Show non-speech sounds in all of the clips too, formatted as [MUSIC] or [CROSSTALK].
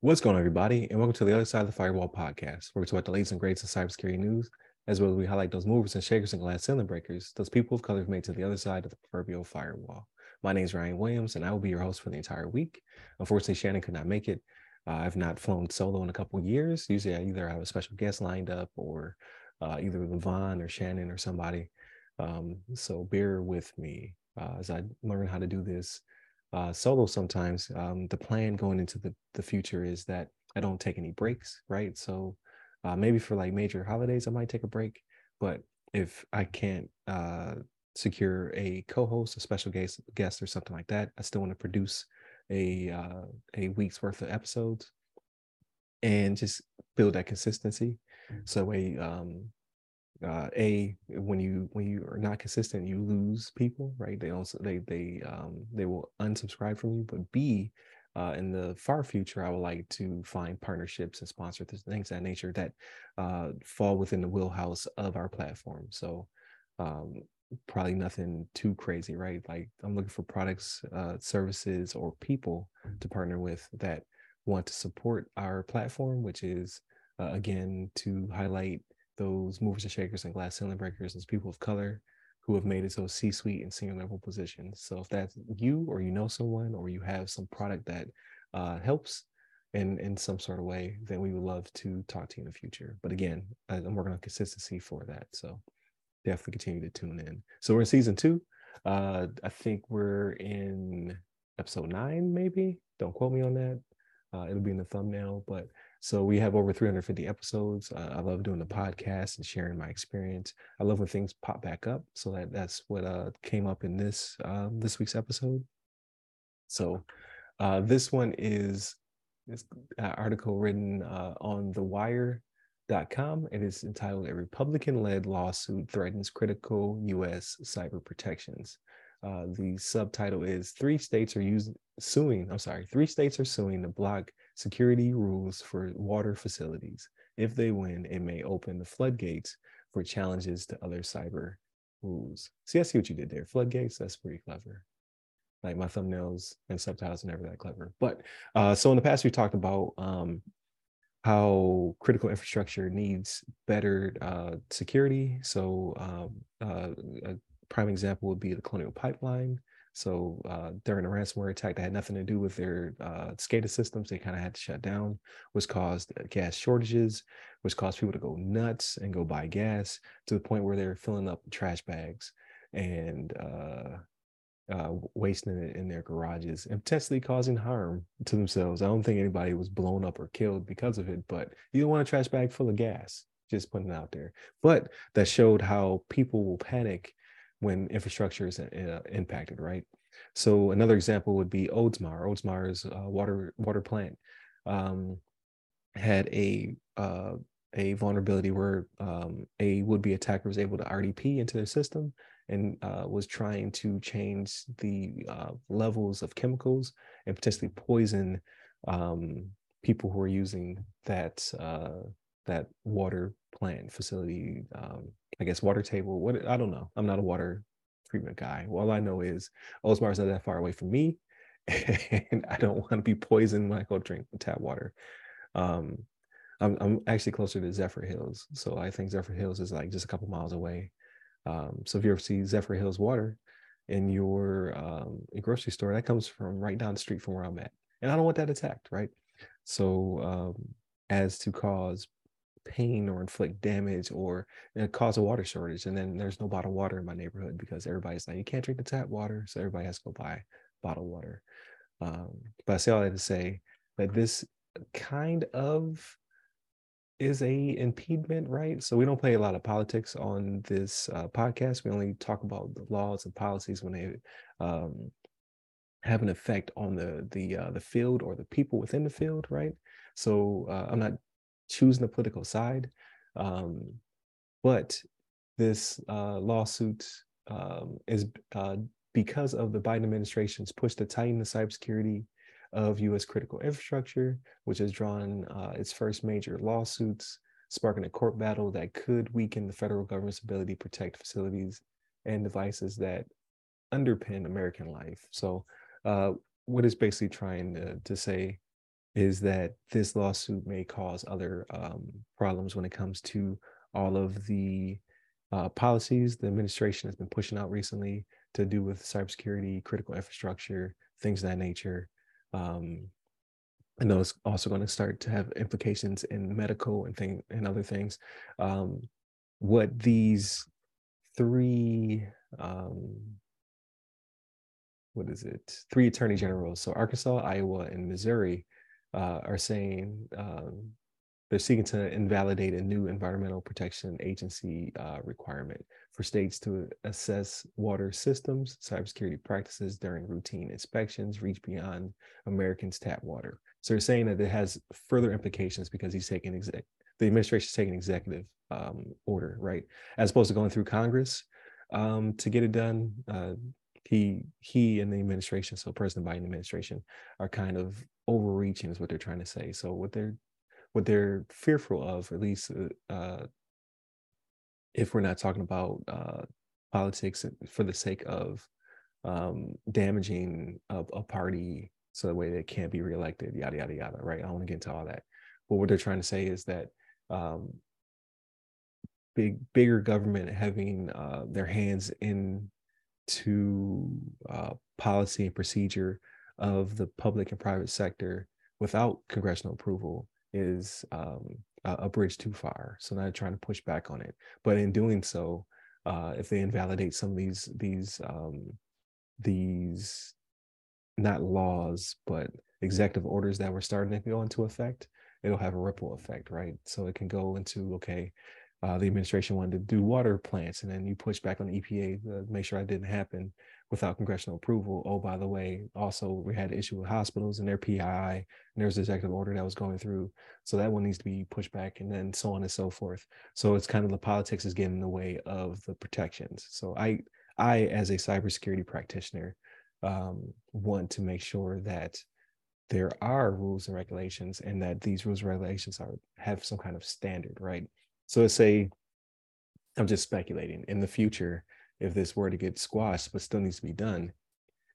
What's going on, everybody, and welcome to the Other Side of the Firewall podcast, where we talk about the latest and greatest of cybersecurity news, as well as we highlight those movers and shakers and glass ceiling breakers, those people of color who've made to the other side of the proverbial firewall. My name is Ryan Williams, and I will be your host for the entire week. Unfortunately, Shannon could not make it. Uh, I've not flown solo in a couple years. Usually, I either have a special guest lined up or uh, either Levon or Shannon or somebody. Um, so bear with me uh, as I learn how to do this uh, solo sometimes. Um, the plan going into the, the future is that I don't take any breaks, right? So uh, maybe for like major holidays, I might take a break. But if I can't uh, secure a co-host, a special guest, guest or something like that, I still want to produce a uh, a week's worth of episodes and just build that consistency. So a um, uh, a when you when you are not consistent you lose people right? They also they they um they will unsubscribe from you but b uh, in the far future i would like to find partnerships and sponsor things that nature that uh, fall within the wheelhouse of our platform. So um, probably nothing too crazy right? Like i'm looking for products uh, services or people to partner with that want to support our platform which is uh, again to highlight those movers and shakers and glass ceiling breakers as people of color who have made it to C-suite and senior level positions. So if that's you or you know someone or you have some product that uh, helps in in some sort of way, then we would love to talk to you in the future. But again, I'm working on consistency for that. So definitely continue to tune in. So we're in season two. Uh, I think we're in episode nine, maybe. Don't quote me on that. Uh, it'll be in the thumbnail, but so we have over 350 episodes. Uh, I love doing the podcast and sharing my experience. I love when things pop back up. So that that's what uh, came up in this uh, this week's episode. So uh, this one is this article written uh, on the Wired.com. It is entitled "A Republican-Led Lawsuit Threatens Critical U.S. Cyber Protections." Uh, the subtitle is Three States Are Suing. I'm sorry, three states are suing to block security rules for water facilities. If they win, it may open the floodgates for challenges to other cyber rules. See, I see what you did there. Floodgates, that's pretty clever. Like my thumbnails and subtitles are never that clever. But uh, so in the past, we talked about um, how critical infrastructure needs better uh, security. So um, uh, a prime example would be the Colonial Pipeline. So uh, during a ransomware attack that had nothing to do with their uh, SCADA systems, they kind of had to shut down, which caused uh, gas shortages, which caused people to go nuts and go buy gas to the point where they're filling up trash bags and uh, uh, wasting it in their garages and potentially causing harm to themselves. I don't think anybody was blown up or killed because of it, but you don't want a trash bag full of gas. Just putting it out there. But that showed how people will panic when infrastructure is uh, impacted, right? So another example would be Oldsmar. Oldsmar's uh, water water plant um, had a uh, a vulnerability where um, a would-be attacker was able to RDP into their system and uh, was trying to change the uh, levels of chemicals and potentially poison um, people who are using that uh, that water plant facility um, I guess water table. What I don't know. I'm not a water treatment guy. All I know is Oldsmar is not that far away from me, [LAUGHS] and I don't want to be poisoned when I go drink tap water. Um, I'm, I'm actually closer to Zephyrhills, so I think Zephyrhills is like just a couple miles away. Um, so if you ever see Zephyrhills water in your um, grocery store, that comes from right down the street from where I'm at, and I don't want that attacked, right? So um, as to cause pain or inflict damage or cause a water shortage. And then there's no bottled water in my neighborhood because everybody's like, you can't drink the tap water. So everybody has to go buy bottled water. Um, but I say all that to say that this kind of is a impediment, right? So we don't play a lot of politics on this uh, podcast. We only talk about the laws and policies when they um, have an effect on the the uh, the field or the people within the field, right? So uh, I'm not choosing a political side. Um, but this uh, lawsuit um, is uh, because of the Biden administration's push to tighten the cybersecurity of U.S. critical infrastructure, which has drawn uh, its first major lawsuits, sparking a court battle that could weaken the federal government's ability to protect facilities and devices that underpin American life. So, uh, what it's basically trying to, to say is that this lawsuit may cause other um, problems when it comes to all of the uh, policies the administration has been pushing out recently to do with cybersecurity, critical infrastructure, things of that nature. Um, know it's also going to start to have implications in medical and thing and other things. Um, what these three um, what is it? Three attorney generals. So Arkansas, Iowa, and Missouri uh, are saying um, they're seeking to invalidate a new environmental protection agency uh, requirement for states to assess water systems, cybersecurity practices during routine inspections, reach beyond Americans' tap water. So they're saying that it has further implications because he's taking exec the administration's taking executive um, order, right, as opposed to going through Congress um, to get it done. Uh, he he and the administration, so President Biden administration, are kind of overreaching, is what they're trying to say. So what they're what they're fearful of, at least uh, uh, if we're not talking about uh, politics for the sake of um, damaging a, a, party so the way they can't be reelected, yada yada yada. Right? I don't want to get into all that. But what they're trying to say is that um, big bigger government having uh, their hands in to uh, policy and procedure of the public and private sector without congressional approval is um, a, bridge too far. So now trying to push back on it. But in doing so, uh, if they invalidate some of these these um, these not laws but executive orders that were starting to go into effect, it'll have a ripple effect, right? So it can go into okay, uh, the administration wanted to do water plants, and then you push back on the EPA to make sure that didn't happen without congressional approval. Oh, by the way, also we had an issue with hospitals and their PII, and there's an executive order that was going through, so that one needs to be pushed back, and then so on and so forth. So it's kind of the politics is getting in the way of the protections. So I, I as a cybersecurity practitioner, um, want to make sure that there are rules and regulations, and that these rules and regulations are have some kind of standard, right? So let's say I'm just speculating in the future, if this were to get squashed, but still needs to be done,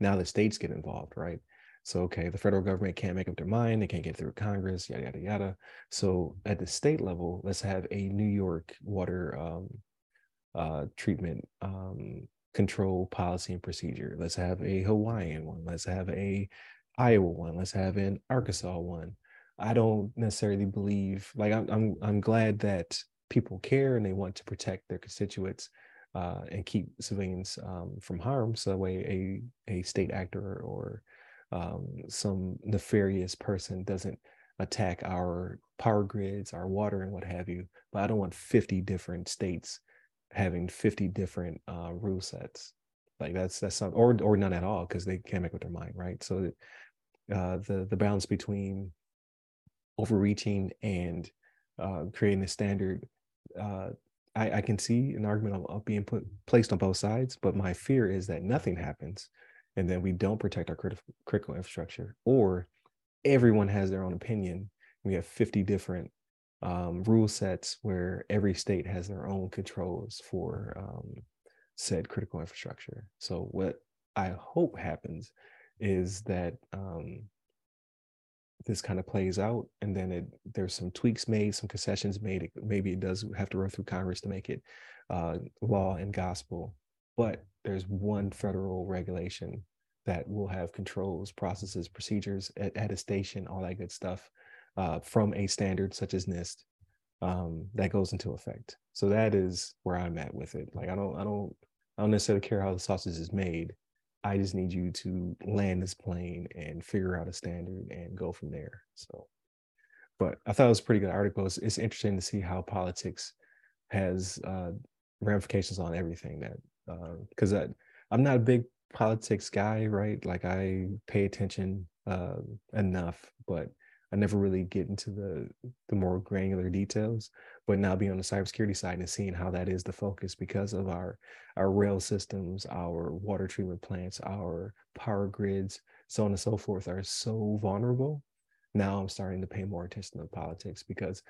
now the states get involved, right? So, okay, the federal government can't make up their mind, they can't get through Congress, yada, yada, yada. So, at the state level, let's have a New York water um, uh, treatment um, control policy and procedure. Let's have a Hawaiian one. Let's have a Iowa one. Let's have an Arkansas one. I don't necessarily believe like I'm I'm I'm glad that people care and they want to protect their constituents uh, and keep civilians um, from harm. So that way, a a state actor or um, some nefarious person doesn't attack our power grids, our water, and what have you. But I don't want 50 different states having 50 different uh, rule sets. Like that's that's not or or none at all because they can't make up their mind, right? So uh, the the balance between overreaching and uh, creating a standard uh, I, I, can see an argument of, of, being put placed on both sides, but my fear is that nothing happens, and then we don't protect our critical critical infrastructure, or everyone has their own opinion. We have fifty different um, rule sets where every state has their own controls for um, said critical infrastructure. So what I hope happens is that um, this kind of plays out and then it there's some tweaks made some concessions made maybe it does have to run through congress to make it uh, law and gospel but there's one federal regulation that will have controls processes procedures at, attestation all that good stuff uh, from a standard such as NIST um, that goes into effect. So that is where i'm at with it. Like i don't i don't i don't necessarily care how the sausage is made I just need you to land this plane and figure out a standard and go from there. So, but I thought it was a pretty good article. It's, it's interesting to see how politics has uh, ramifications on everything that, because uh, I'm not a big politics guy, right? Like I pay attention uh, enough, but I never really get into the the more granular details. But now being on the cybersecurity side and seeing how that is the focus because of our our rail systems, our water treatment plants, our power grids, so on and so forth, are so vulnerable. Now I'm starting to pay more attention to politics because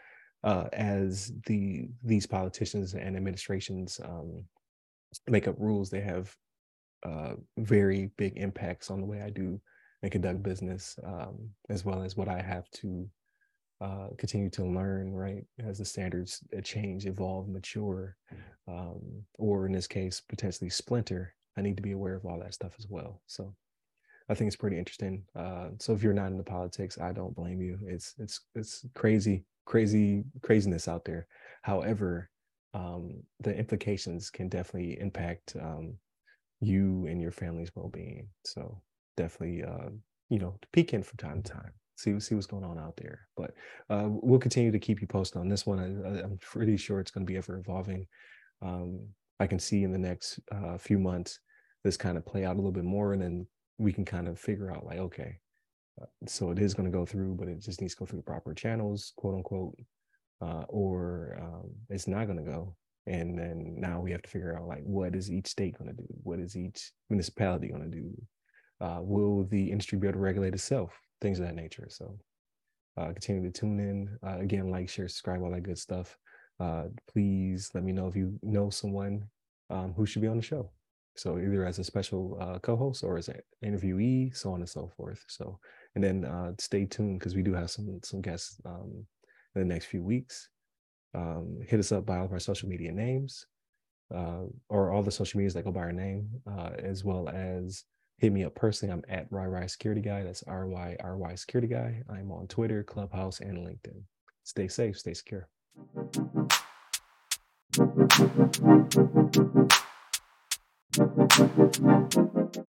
uh, as the these politicians and administrations um, make up rules, they have uh, very big impacts on the way I do and conduct business, um, as well as what I have to uh, continue to learn, right? As the standards uh, change, evolve, mature, um, or in this case, potentially splinter, I need to be aware of all that stuff as well. So I think it's pretty interesting. Uh, so if you're not into politics, I don't blame you. It's it's it's crazy, crazy, craziness out there. However, um, the implications can definitely impact um, you and your family's well-being. So definitely, uh, you know, to peek in from time to time see see what's going on out there. But uh, we'll continue to keep you posted on this one. I, am pretty sure it's going to be ever evolving. Um, I can see in the next uh, few months this kind of play out a little bit more, and then we can kind of figure out like, okay, uh, so it is going to go through, but it just needs to go through the proper channels, quote unquote, uh, or um, it's not going to go. And then now we have to figure out like what is each state going to do? What is each municipality going to do? Uh, will the industry be able to regulate itself? things of that nature. So uh, continue to tune in. Uh, again, like, share, subscribe, all that good stuff. Uh, please let me know if you know someone um, who should be on the show. So either as a special uh, co-host or as an interviewee, so on and so forth. So and then uh, stay tuned because we do have some some guests um, in the next few weeks. Um, hit us up by all of our social media names uh, or all the social medias that go by our name, uh, as well as hit me up personally. I'm at RyRy Security Guy. That's R Y R Y Security Guy. I'm on Twitter, Clubhouse, and LinkedIn. Stay safe, stay secure.